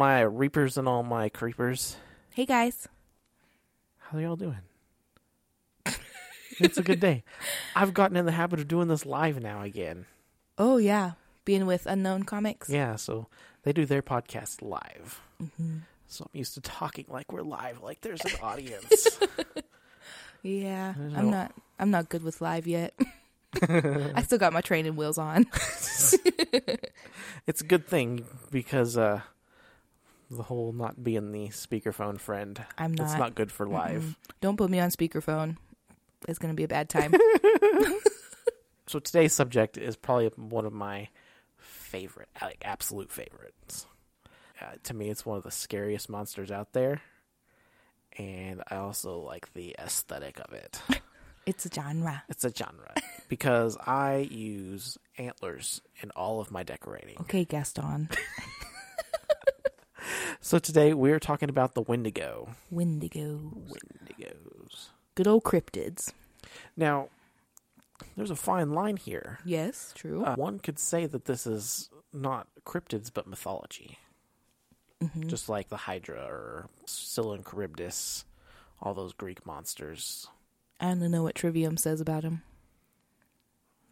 My reapers and all my creepers. Hey guys. How are y'all doing? it's a good day. I've gotten in the habit of doing this live now again. Oh yeah, being with Unknown Comics. Yeah, so they do their podcast live. So I'm used to talking like we're live, like there's an audience. Yeah, I'm not. I'm not good with live yet. I still got my training wheels on. it's a good thing because uh, the whole not being the speakerphone friend. I'm not. It's not. good for live. Mm-mm. Don't put me on speakerphone. It's gonna be a bad time. So today's subject is probably one of my favorite, like absolute favorites. Uh, to me, it's one of the scariest monsters out there, and I also like the aesthetic of it. it's a genre. It's a genre because I use antlers in all of my decorating. Okay, Gaston. So today we're talking about the Wendigo. Wendigo. Wendigos. Good old cryptids. Now, there's a fine line here. Yes, true. Uh, one could say that this is not cryptids but mythology. Mm-hmm. Just like the Hydra or Scylla and Charybdis, all those Greek monsters. I don't know what Trivium says about him.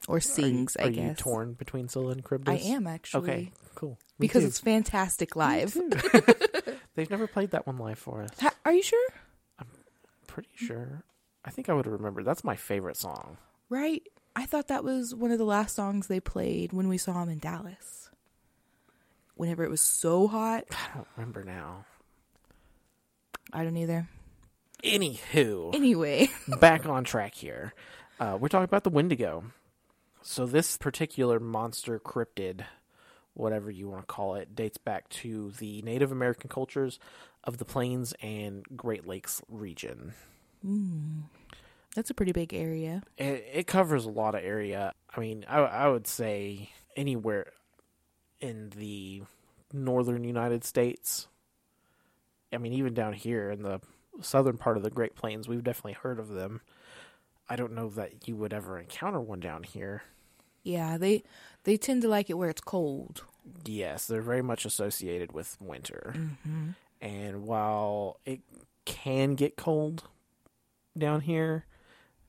Or sings, are I are you torn between Scylla and I am actually. Okay, cool. Because too. it's fantastic live. They've never played that one live for us. Ha- Are you sure? I'm pretty sure. I think I would have remembered. That's my favorite song. Right? I thought that was one of the last songs they played when we saw them in Dallas. Whenever it was so hot. I don't remember now. I don't either. Anywho, Anyway, back on track here. Uh, we're talking about the Wendigo. So this particular monster cryptid, whatever you want to call it, dates back to the Native American cultures of the Plains and Great Lakes region. Mm. that's a pretty big area. It, it covers a lot of area. I mean, I, I would say anywhere in the northern United States. I mean, even down here in the southern part of the Great Plains, we've definitely heard of them. I don't know that you would ever encounter one down here. Yeah, they they tend to like it where it's cold. Yes, they're very much associated with winter. And while it can get cold down here,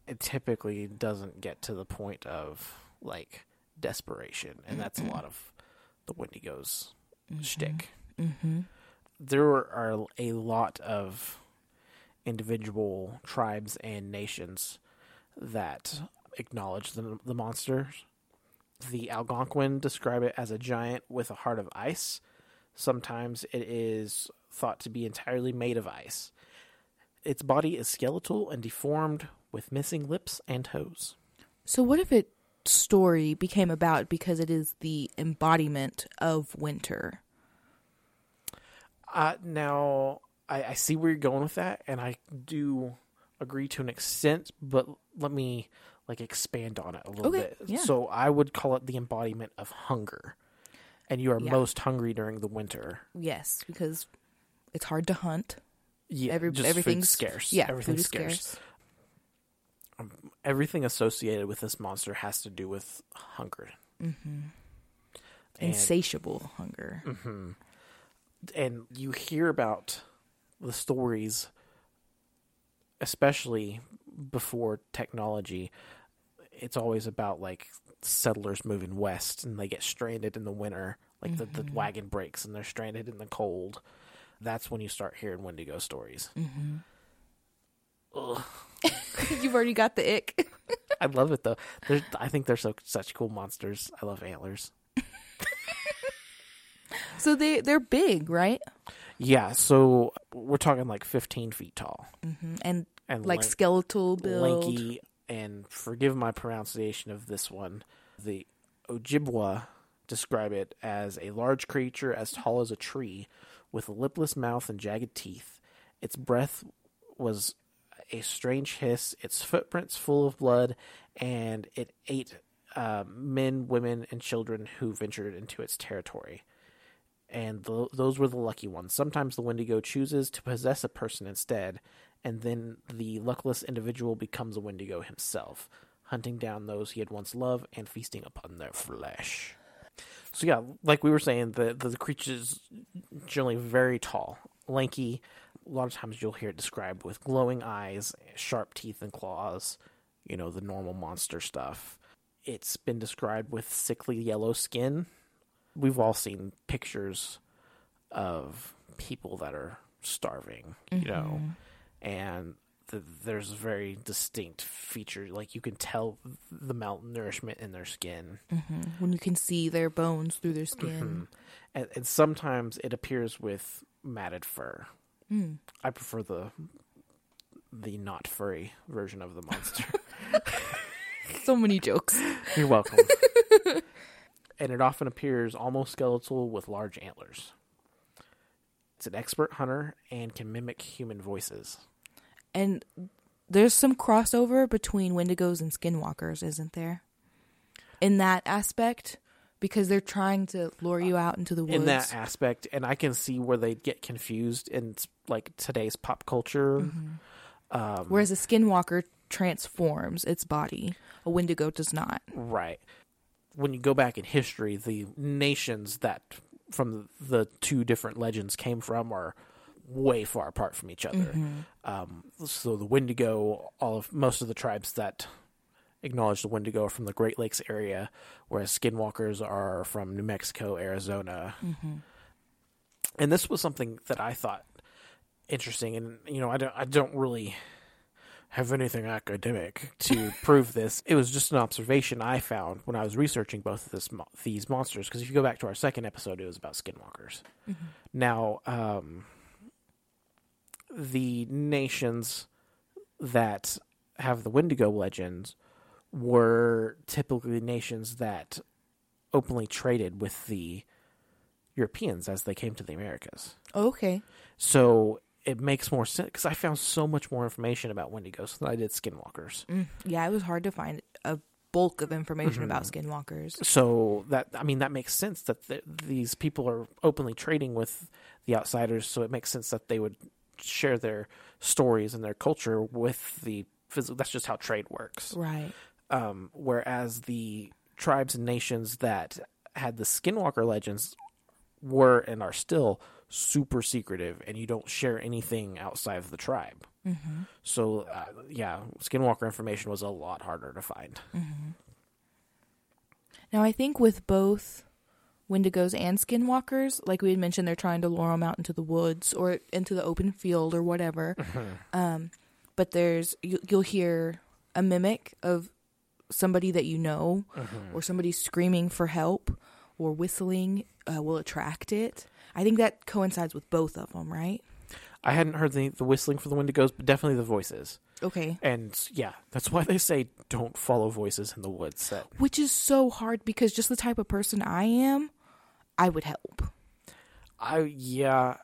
it typically doesn't get to the point of like desperation. And that's a lot of the Wendigo's shtick. Mm-hmm. There are a lot of individual tribes and nations that acknowledge the, the monsters. The Algonquin describe it as a giant with a heart of ice. Sometimes it is thought to be entirely made of ice. Its body is skeletal and deformed with missing lips and toes. So what if its story became about because it is the embodiment of winter? Uh, now, I, I see where you're going with that, and I do agree to an extent, but let me like expand on it a little Okay, bit. yeah. So I would call it the embodiment of hunger. And you are Yeah. most hungry during the winter. Yes, because it's hard to hunt. Yeah, Every, everything's scarce. Yeah, everything's is scarce. Everything associated with this monster has to do with hunger. Mm-hmm. And, Insatiable hunger. and you hear about the stories, especially before technology. It's always about like settlers moving west and they get stranded in the winter, like the, the mm-hmm. wagon breaks and they're stranded in the cold. That's when you start hearing Wendigo stories. Mm-hmm. Ugh. You've already got the ick. I love it though. They're, I think they're so such cool monsters. I love antlers. so they they're big, right? Yeah, so we're talking like 15 feet tall mm-hmm. And, and like lan- skeletal build. lanky. And forgive my pronunciation of this one. The Ojibwa describe it as a large creature as tall as a tree, with a lipless mouth and jagged teeth. Its breath was a strange hiss. Its footprints full of blood, and it ate uh, men, women, and children who ventured into its territory. And th- those were the lucky ones. Sometimes the Wendigo chooses to possess a person instead, and then the luckless individual becomes a Wendigo himself, hunting down those he had once loved and feasting upon their flesh. So yeah, like we were saying, the the, the creature's generally very tall, lanky. A lot of times you'll hear it described with glowing eyes, sharp teeth and claws. You know the normal monster stuff. It's been described with sickly yellow skin. We've all seen pictures of people that are starving, you know, mm-hmm. And th- there's very distinct feature. Like you can tell the malnourishment in their skin. When you can see their bones through their skin. Mm-hmm. and, and sometimes it appears with matted fur. I prefer the the not furry version of the monster. So many jokes. You're welcome. and it often appears almost skeletal with large antlers. It's an expert hunter and can mimic human voices. And there's some crossover between Wendigos and Skinwalkers, isn't there? In that aspect, because they're trying to lure you out into the woods. in that aspect, and I can see where they get confused in like today's pop culture. Mm-hmm. Whereas a Skinwalker transforms its body, a Wendigo does not. Right. When you go back in history, the nations that from the two different legends came from are way far apart from each other. Um, so the Wendigo, all of most of the tribes that acknowledge the Wendigo are from the Great Lakes area, whereas Skinwalkers are from New Mexico, Arizona. And this was something that I thought interesting, and you know, I don't, I don't really have anything academic to prove this. It was just an observation I found when I was researching both of this mo- these monsters. Because if you go back to our second episode, it was about skinwalkers. Now, um, the nations that have the Wendigo legends were typically nations that openly traded with the Europeans as they came to the Americas. Okay. So it makes more sense because I found so much more information about Wendigos than I did Skinwalkers. Yeah, it was hard to find a bulk of information about Mm-hmm. Skinwalkers. So that I mean that makes sense that th- these people are openly trading with the outsiders. So it makes sense that they would share their stories and their culture with the physical. That's just how trade works. Right. Um, whereas the tribes and nations that had the Skinwalker legends were and are still super secretive, and you don't share anything outside of the tribe. Mm-hmm. So, uh, yeah, Skinwalker information was a lot harder to find. Now, I think with both Wendigos and Skinwalkers, like we had mentioned, they're trying to lure them out into the woods or into the open field or whatever. um, but there's you, you'll hear a mimic of somebody that you know, or somebody screaming for help or whistling uh, will attract it. I think that coincides with both of them, right? I hadn't heard the, the whistling for the Wendigos, but definitely the voices. Okay. And yeah, that's why they say don't follow voices in the woods. That Which is so hard because just the type of person I am, I would help. I yeah,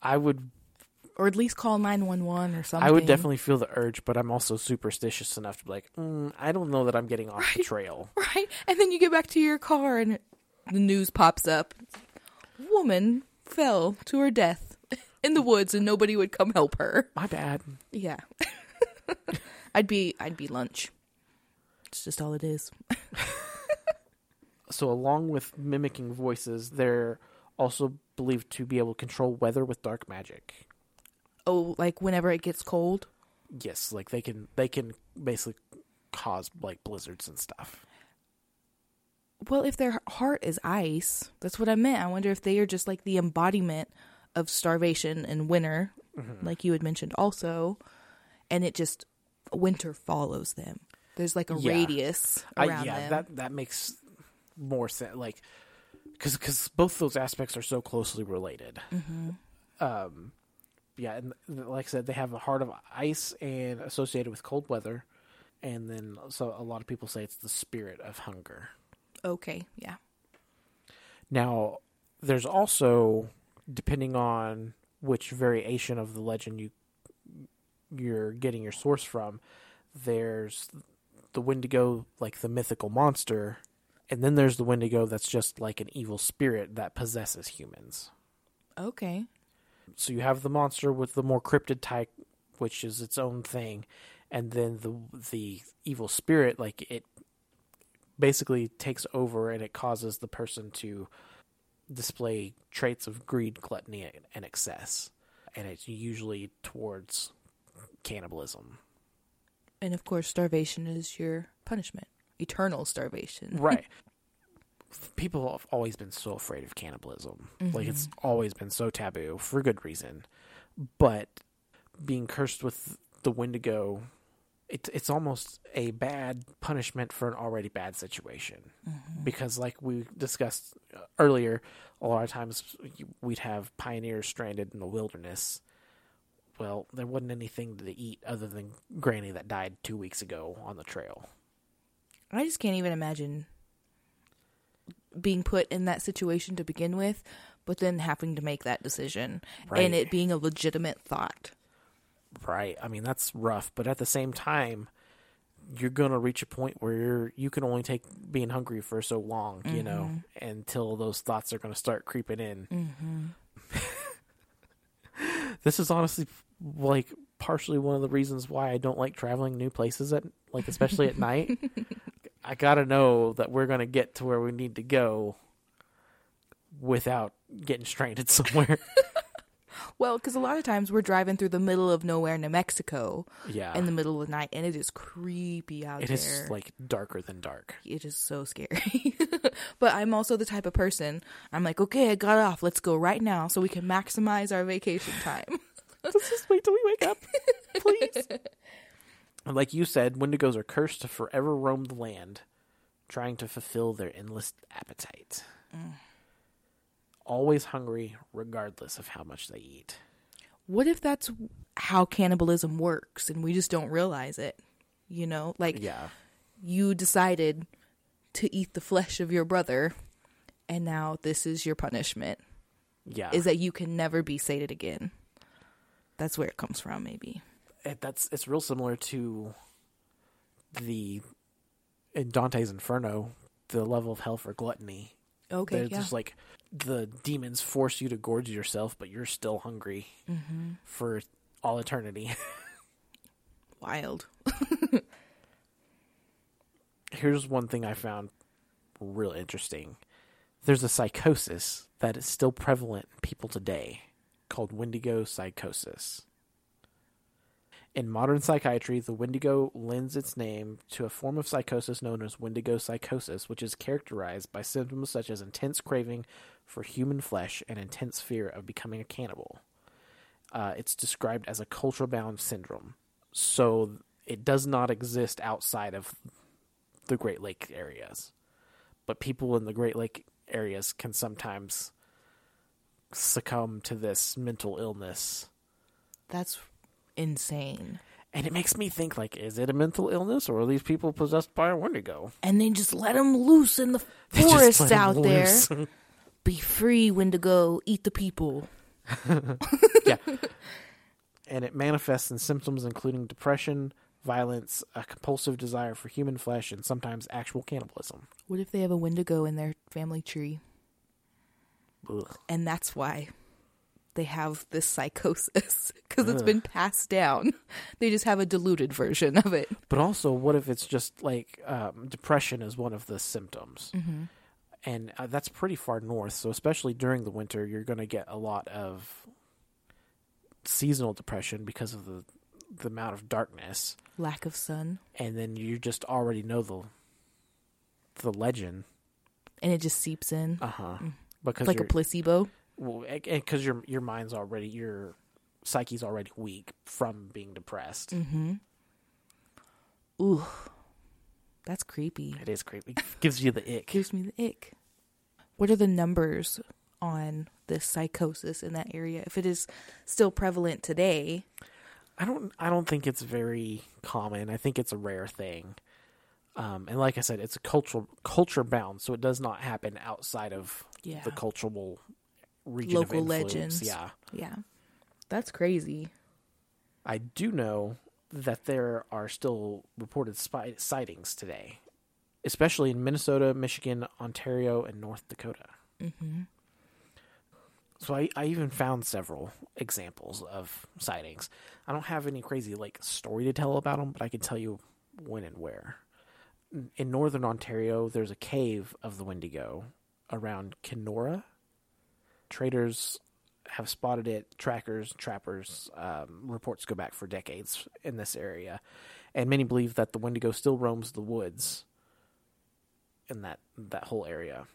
I would Or at least call 911 or something. I would definitely feel the urge, but I'm also superstitious enough to be like, mm, I don't know that I'm getting off the trail. Right? And then you get back to your car and the news pops up. Woman fell to her death in the woods and nobody would come help her. My bad. Yeah. I'd be I'd be lunch. It's just all it is. So along with mimicking voices, they're also believed to be able to control weather with dark magic. Oh, like whenever it gets cold. Yes, like they can they can basically cause like blizzards and stuff. Well, if their heart is ice, that's what I meant. I wonder if they are just like the embodiment of starvation and winter, like you had mentioned also, and it just winter follows them. There's like a Yeah. radius I, around yeah, them. that that makes more sense. Like, because because both those aspects are so closely related. Mm-hmm. Um, yeah, and like I said, they have a heart of ice and associated with cold weather, and then so a lot of people say it's the spirit of hunger. Okay, yeah. Now, there's also depending on which variation of the legend you you're getting your source from, there's the Wendigo, like the mythical monster, and then there's the Wendigo that's just like an evil spirit that possesses humans. Okay. So you have the monster with the more cryptid type, which is its own thing, and then the the evil spirit, like it basically takes over and it causes the person to display traits of greed, gluttony, and excess. And it's usually towards cannibalism. And of course, starvation is your punishment. Eternal starvation. right. People have always been so afraid of cannibalism. Like it's mm-hmm. always been so taboo for good reason. But being cursed with the Wendigo, it's it's almost a bad punishment for an already bad situation. Because, like we discussed uh, earlier, a lot of times we'd have pioneers stranded in the wilderness. Well, there wasn't anything to eat other than Granny that died two weeks ago on the trail. I just can't even imagine being put in that situation to begin with, but then having to make that decision Right. and it being a legitimate thought. Right. I mean, that's rough, but at the same time, you're going to reach a point where you're, you can only take being hungry for so long, you know, mm-hmm. until those thoughts are going to start creeping in. Mm-hmm. this is honestly like partially one of the reasons why I don't like traveling new places at like especially at night. I got to know that we're going to get to where we need to go without getting stranded somewhere. Well, because a lot of times we're driving through the middle of nowhere, New Mexico, yeah. in the middle of the night, and it is creepy out it there. is like darker than dark. it is so scary. but I'm also the type of person. I'm like, okay, I got off. Let's go right now, so we can maximize our vacation time. Let's just wait till we wake up, please. like you said, Wendigos are cursed to forever roam the land, trying to fulfill their endless appetite. Mm. Always hungry, regardless of how much they eat. what if that's how cannibalism works, and we just don't realize it? You know, like Yeah. you decided to eat the flesh of your brother, and now this is your punishment. Yeah. Is that you can never be sated again? That's where it comes from, maybe. it, that's it's real similar to the in Dante's Inferno, the level of hell for gluttony. Okay, They're yeah. just like the demons force you to gorge yourself, but you're still hungry Mm-hmm. for all eternity. Wild. Here's one thing I found real interesting. There's a psychosis that is still prevalent in people today called Wendigo psychosis. In modern psychiatry, the Wendigo lends its name to a form of psychosis known as Wendigo psychosis, which is characterized by symptoms such as intense craving for human flesh and intense fear of becoming a cannibal. Uh, it's described as a culture bound syndrome. So it does not exist outside of the Great Lake areas. But people in the Great Lake areas can sometimes succumb to this mental illness. That's insane. And it makes me think like is it a mental illness or are these people possessed by a Wendigo? And they just let them loose in the forest out there. Be free, Wendigo. Eat the people. yeah. And it manifests in symptoms including depression, violence, a compulsive desire for human flesh, and sometimes actual cannibalism. What if they have a Wendigo in their family tree? Ugh. And that's why they have this psychosis because it's been passed down. They just have a diluted version of it. But also, what if it's just like um, depression is one of the symptoms? Mm-hmm. And uh, that's pretty far north. So, especially during the winter, you're going to get a lot of seasonal depression because of the, the amount of darkness. Lack of sun. And then you just already know the the legend. And it just seeps in Uh huh. Because like a placebo. Well, because your your mind's already your psyche's already weak from being depressed. Mm-hmm. Ooh. That's creepy. It is creepy. Gives you the ick. gives me the ick. What are the numbers on this psychosis in that area? If it is still prevalent today, I don't I don't think it's very common. I think it's a rare thing. Um, and like I said, it's a cultural culture bound, so it does not happen outside of yeah, the cultural region Local legends. Yeah, yeah, that's crazy. I do know that there are still reported spy- sightings today, especially in Minnesota, Michigan, Ontario, and North Dakota. hmm So I, I even found several examples of sightings. I don't have any crazy like story to tell about them, but I can tell you when and where. in northern Ontario, there's a cave of the Wendigo around Kenora. Traders have spotted it. Trackers, trappers, um, reports go back for decades in this area, and many believe that the Wendigo still roams the woods in that that whole area.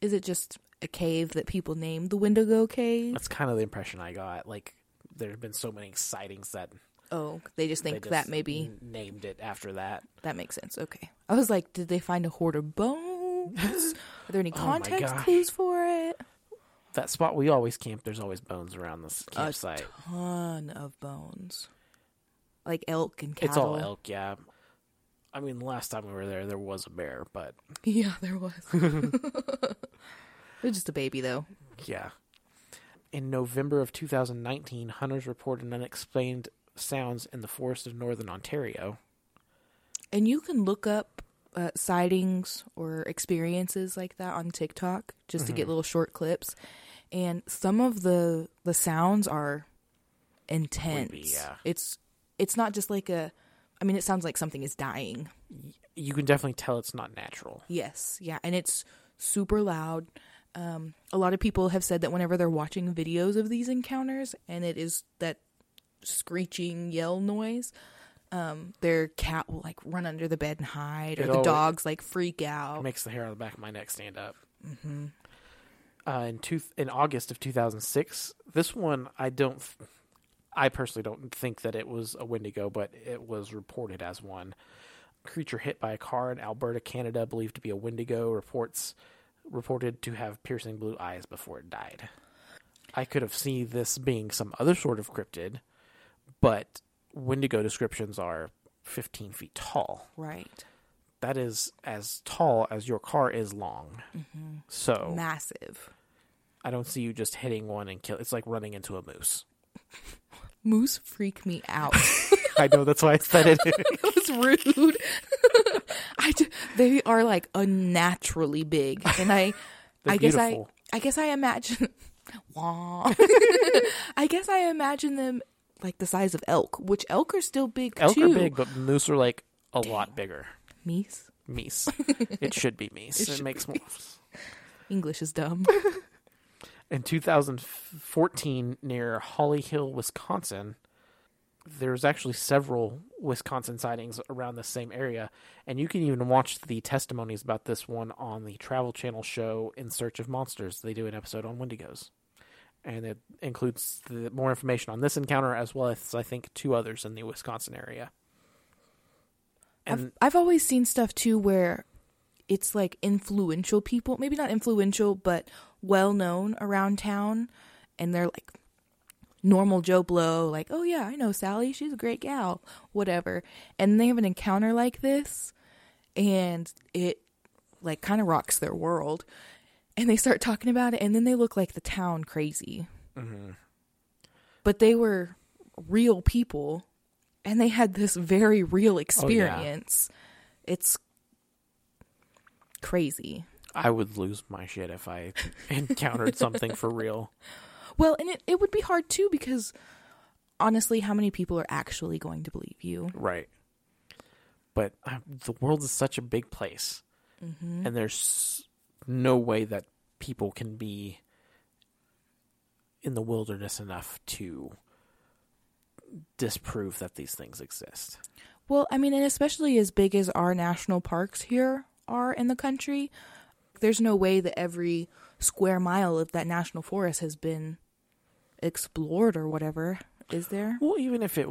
Is it just a cave that people named the Wendigo Cave? That's kind of the impression I got. Like there have been so many sightings that Oh, they just think they that maybe named it after that. that makes sense. Okay. I was like, did they find a hoard of bones? Are there any Oh context gosh. clues for it? That spot we always camp. There's always bones around this campsite. A ton of bones, like elk and cattle. It's all elk, yeah. I mean, last time we were there, there was a bear, but Yeah, there was. They're just a baby, though. yeah. In November of 2019, hunters reported unexplained sounds in the forest of northern Ontario. And you can look up uh, sightings or experiences like that on TikTok just to get little short clips. And some of the the sounds are intense. Yeah. It's it's not just like a. I mean, it sounds like something is dying. You can definitely tell it's not natural. Yes, yeah, and it's super loud. Um, a lot of people have said that whenever they're watching videos of these encounters, and it is that screeching yell noise, um, their cat will like run under the bed and hide, or It the always- dogs like freak out. makes the hair on the back of my neck stand up. Mm-hmm. Uh, in two, in August of 2006, this one I don't, th- I personally don't think that it was a Wendigo, but it was reported as one. creature hit by a car in Alberta, Canada, believed to be a Wendigo, reports reported to have piercing blue eyes before it died. I could have seen this being some other sort of cryptid, but Wendigo descriptions are 15 feet tall. Right, That is as tall as your car is long. Mm-hmm. So massive I don't see you just hitting one and kill. It's like running into a moose. moose freak me out. I know that's why I said it. that was rude. I ju- they are like unnaturally big, and I, I guess beautiful. I, I guess I imagine. I guess I imagine them like the size of elk, which elk are still big Elk too. are big, but moose are like a lot bigger. Meese. Meese. it should be meese. It, should makes more. English is dumb. In 2014, near Holly Hill, Wisconsin, there's actually several Wisconsin sightings around the same area, and you can even watch the testimonies about this one on the Travel Channel show In Search of Monsters. They do an episode on Wendigos, and it includes the, more information on this encounter as well as I think two others in the Wisconsin area. I've, And I've always seen stuff too where it's like influential people, maybe not influential, but well known around town, and they're like normal Joe Blow, like, oh yeah, I know Sally, she's a great gal, whatever. And they have an encounter like this, and it like kind of rocks their world. And they start talking about it, and then they look like the town crazy. But they were real people, and they had this very real experience. It's crazy. I would lose my shit if I encountered something for real. Well, and it, it would be hard too because honestly, how many people are actually going to believe you? Right. But uh, the world is such a big place, and there's no way that people can be in the wilderness enough to disprove that these things exist. Well, I mean, and especially as big as our national parks here are in the country, there's no way that every square mile of that national forest has been explored or whatever, is there? Well, even if it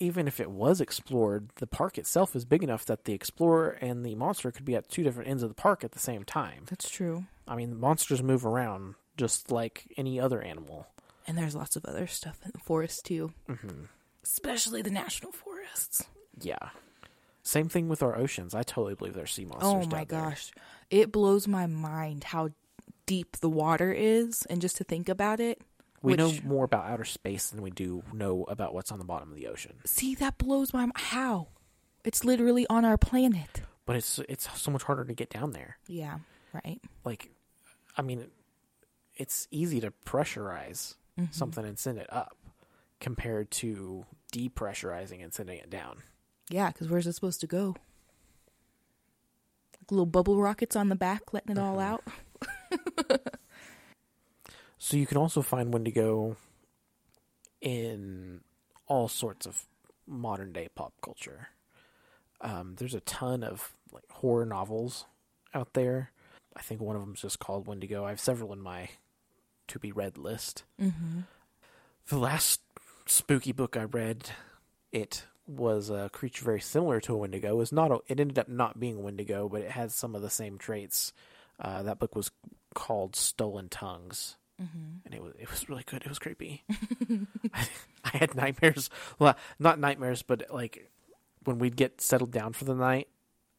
even if it was explored, the park itself is big enough that the explorer and the monster could be at two different ends of the park at the same time. That's true. I mean, monsters move around just like any other animal. And there's lots of other stuff in the forest too, mm-hmm. especially the national forests. Yeah. Same thing with our oceans. I totally believe there's sea monsters. Oh my gosh. It blows my mind how deep the water is and just to think about it. We know more about outer space than we do know about what's on the bottom of the ocean. See, that blows my mind. How? It's literally on our planet. But it's it's so much harder to get down there. Yeah, right. Like, I mean, it's easy to pressurize Mm-hmm. something and send it up compared to depressurizing and sending it down. Yeah, because where's it supposed to go? Like little bubble rockets on the back, letting it all out. So you can also find Wendigo in all sorts of modern day pop culture. Um, there's a ton of like horror novels out there. I think one of them is just called Wendigo. I have several in my to be read list. Mm-hmm. The last spooky book I read, it was a creature very similar to a Wendigo. It was not. A, it ended up not being a Wendigo, but it had some of the same traits. Uh, that book was called Stolen Tongues, Mm-hmm. and it was it was really good. It was creepy. I, I had nightmares. Well, not nightmares, but like when we'd get settled down for the night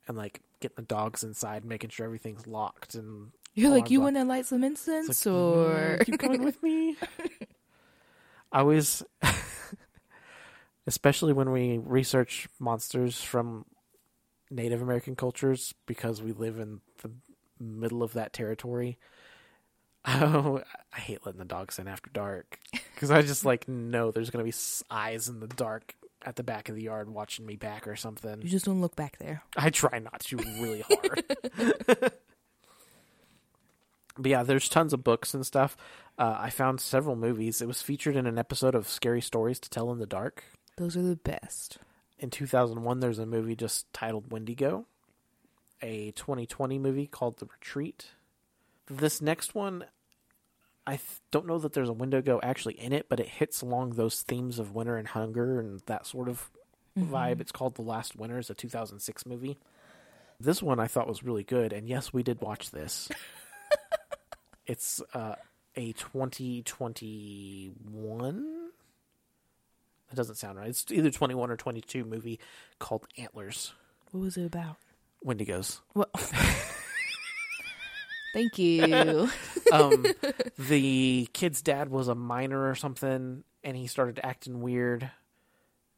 and like getting the dogs inside, making sure everything's locked, and You're like, you want to light some incense, like, or "Mm, keep coming with me. I was, especially when we research monsters from Native American cultures, because we live in the middle of that territory. Oh, I hate letting the dogs in after dark because I just like know there's gonna be eyes in the dark at the back of the yard watching me back or something. you just don't look back there. I try not to really hard. but yeah, there's tons of books and stuff. Uh, I found several movies. It was featured in an episode of Scary Stories to Tell in the Dark. Those are the best. In 2001, there's a movie just titled Wendigo, a 2020 movie called The Retreat. This next one, I th- don't know that there's a Wendigo actually in it, but it hits along those themes of winter and hunger and that sort of vibe. It's called The Last Winter. It's a 2006 movie. This one I thought was really good, and yes, we did watch this. it's uh, a 2021. That doesn't sound right. It's either 21 or 22 movie called Antlers. What was it about? Wendigos. Well, thank you. um, the kid's dad was a miner or something, and he started acting weird.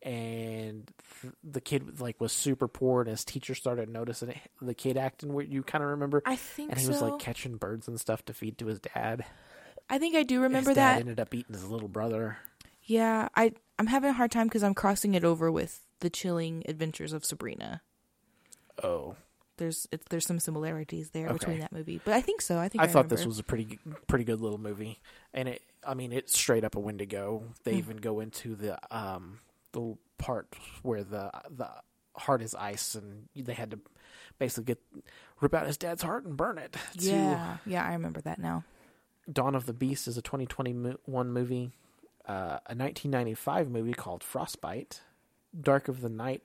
And the kid like was super poor, and his teacher started noticing it, the kid acting weird. You kind of remember, I think and he so. was like catching birds and stuff to feed to his dad. I think I do remember his dad that. ended up eating his little brother. Yeah, I I'm having a hard time because I'm crossing it over with the chilling adventures of Sabrina. Oh, There's it's, there's some similarities there Okay. between that movie, but I think so. I think I I, thought this was a pretty pretty good little movie, and it. I mean, it's straight up a Wendigo. They Hmm. even go into the um the part where the the heart is ice, and they had to basically get rip out his dad's heart and burn it. To yeah yeah I remember that now. Dawn of the Beast is a 2021 movie, uh, a 1995 movie called Frostbite, Dark of the Night,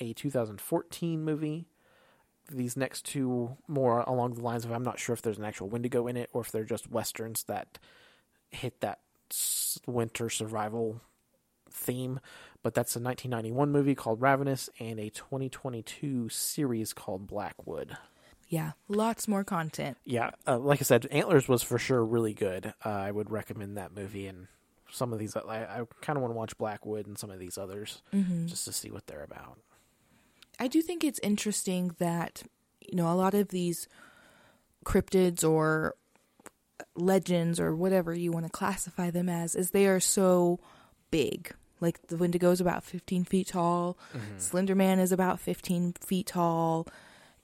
a 2014 movie. These next two more along the lines of I'm not sure if there's an actual Wendigo in it or if they're just westerns that hit that winter survival theme. But that's a 1991 movie called Ravenous and a 2022 series called Blackwood. Yeah, lots more content. Yeah, uh, like I said, Antlers was for sure really good. Uh, I would recommend that movie and some of these. I, I kind of want to watch Blackwood and some of these others Mm-hmm. just to see what they're about. I do think it's interesting that you know a lot of these cryptids or legends or whatever you want to classify them as is they are so big. Like the Wendigo is about 15 feet tall, mm-hmm. Slender Man is about 15 feet tall,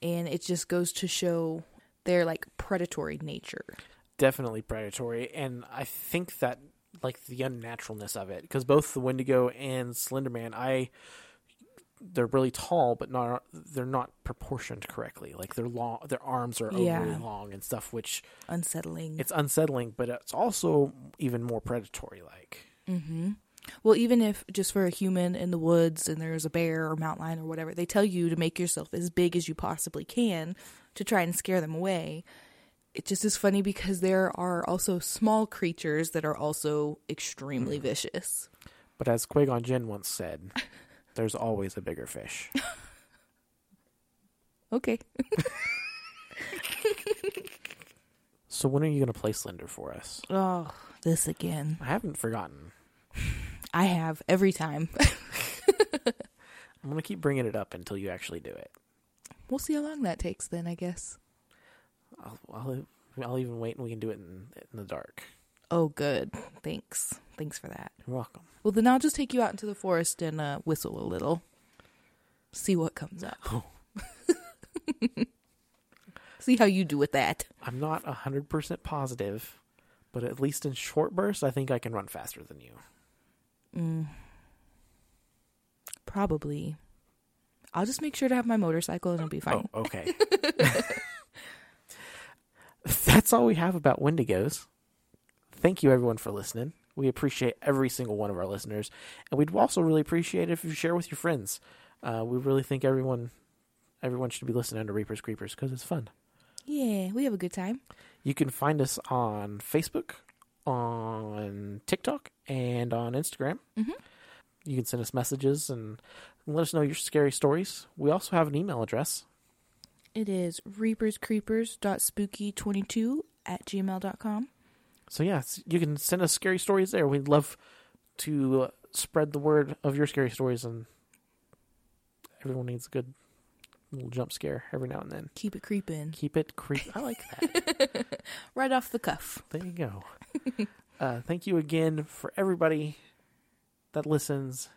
and it just goes to show their like predatory nature. Definitely predatory, and I think that like the unnaturalness of it. Because both the Wendigo and Slenderman, I they're really tall, but not they're not proportioned correctly. Like their long, their arms are overly Yeah. long and stuff, which Unsettling. it's unsettling, but it's also even more predatory. Like Mm-hmm. Well, even if just for a human in the woods and there's a bear or mountain lion or whatever, they tell you to make yourself as big as you possibly can to try and scare them away. It just is funny because there are also small creatures that are also extremely vicious. But as Qui-Gon Jinn once said, there's always a bigger fish. Okay. So when are you going to play Slender for us? Oh, this again. I haven't forgotten. I have every time. I'm going to keep bringing it up until you actually do it. we'll see how long that takes then, I guess. I'll, I'll, I'll even wait and we can do it in, in the dark. Oh, good. Thanks. Thanks for that. You're welcome. Well, then I'll just take you out into the forest and uh, whistle a little. See what comes up. See how you do with that. I'm not 100% positive, but at least in short bursts, I think I can run faster than you. Mm. Probably. I'll just make sure to have my motorcycle and it'll be fine. Oh, okay. That's all we have about Wendigos. Thank you, everyone, for listening. We appreciate every single one of our listeners, and we'd also really appreciate it if you share with your friends. Uh, we really think everyone everyone should be listening to Reapers Creepers because it's fun. Yeah, we have a good time. You can find us on Facebook, on TikTok, and on Instagram. Mhm. You can send us messages and let us know your scary stories. We also have an email address. It is reaperscreepers.spooky22 at gmail.com. So yeah, you can send us scary stories there. We'd love to spread the word of your scary stories, and everyone needs a good little jump scare every now and then. Keep it creeping. Keep it creep. I like that. Right off the cuff. there you go. Uh, thank you again for everybody that listens,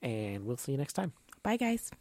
and we'll see you next time. Bye, guys.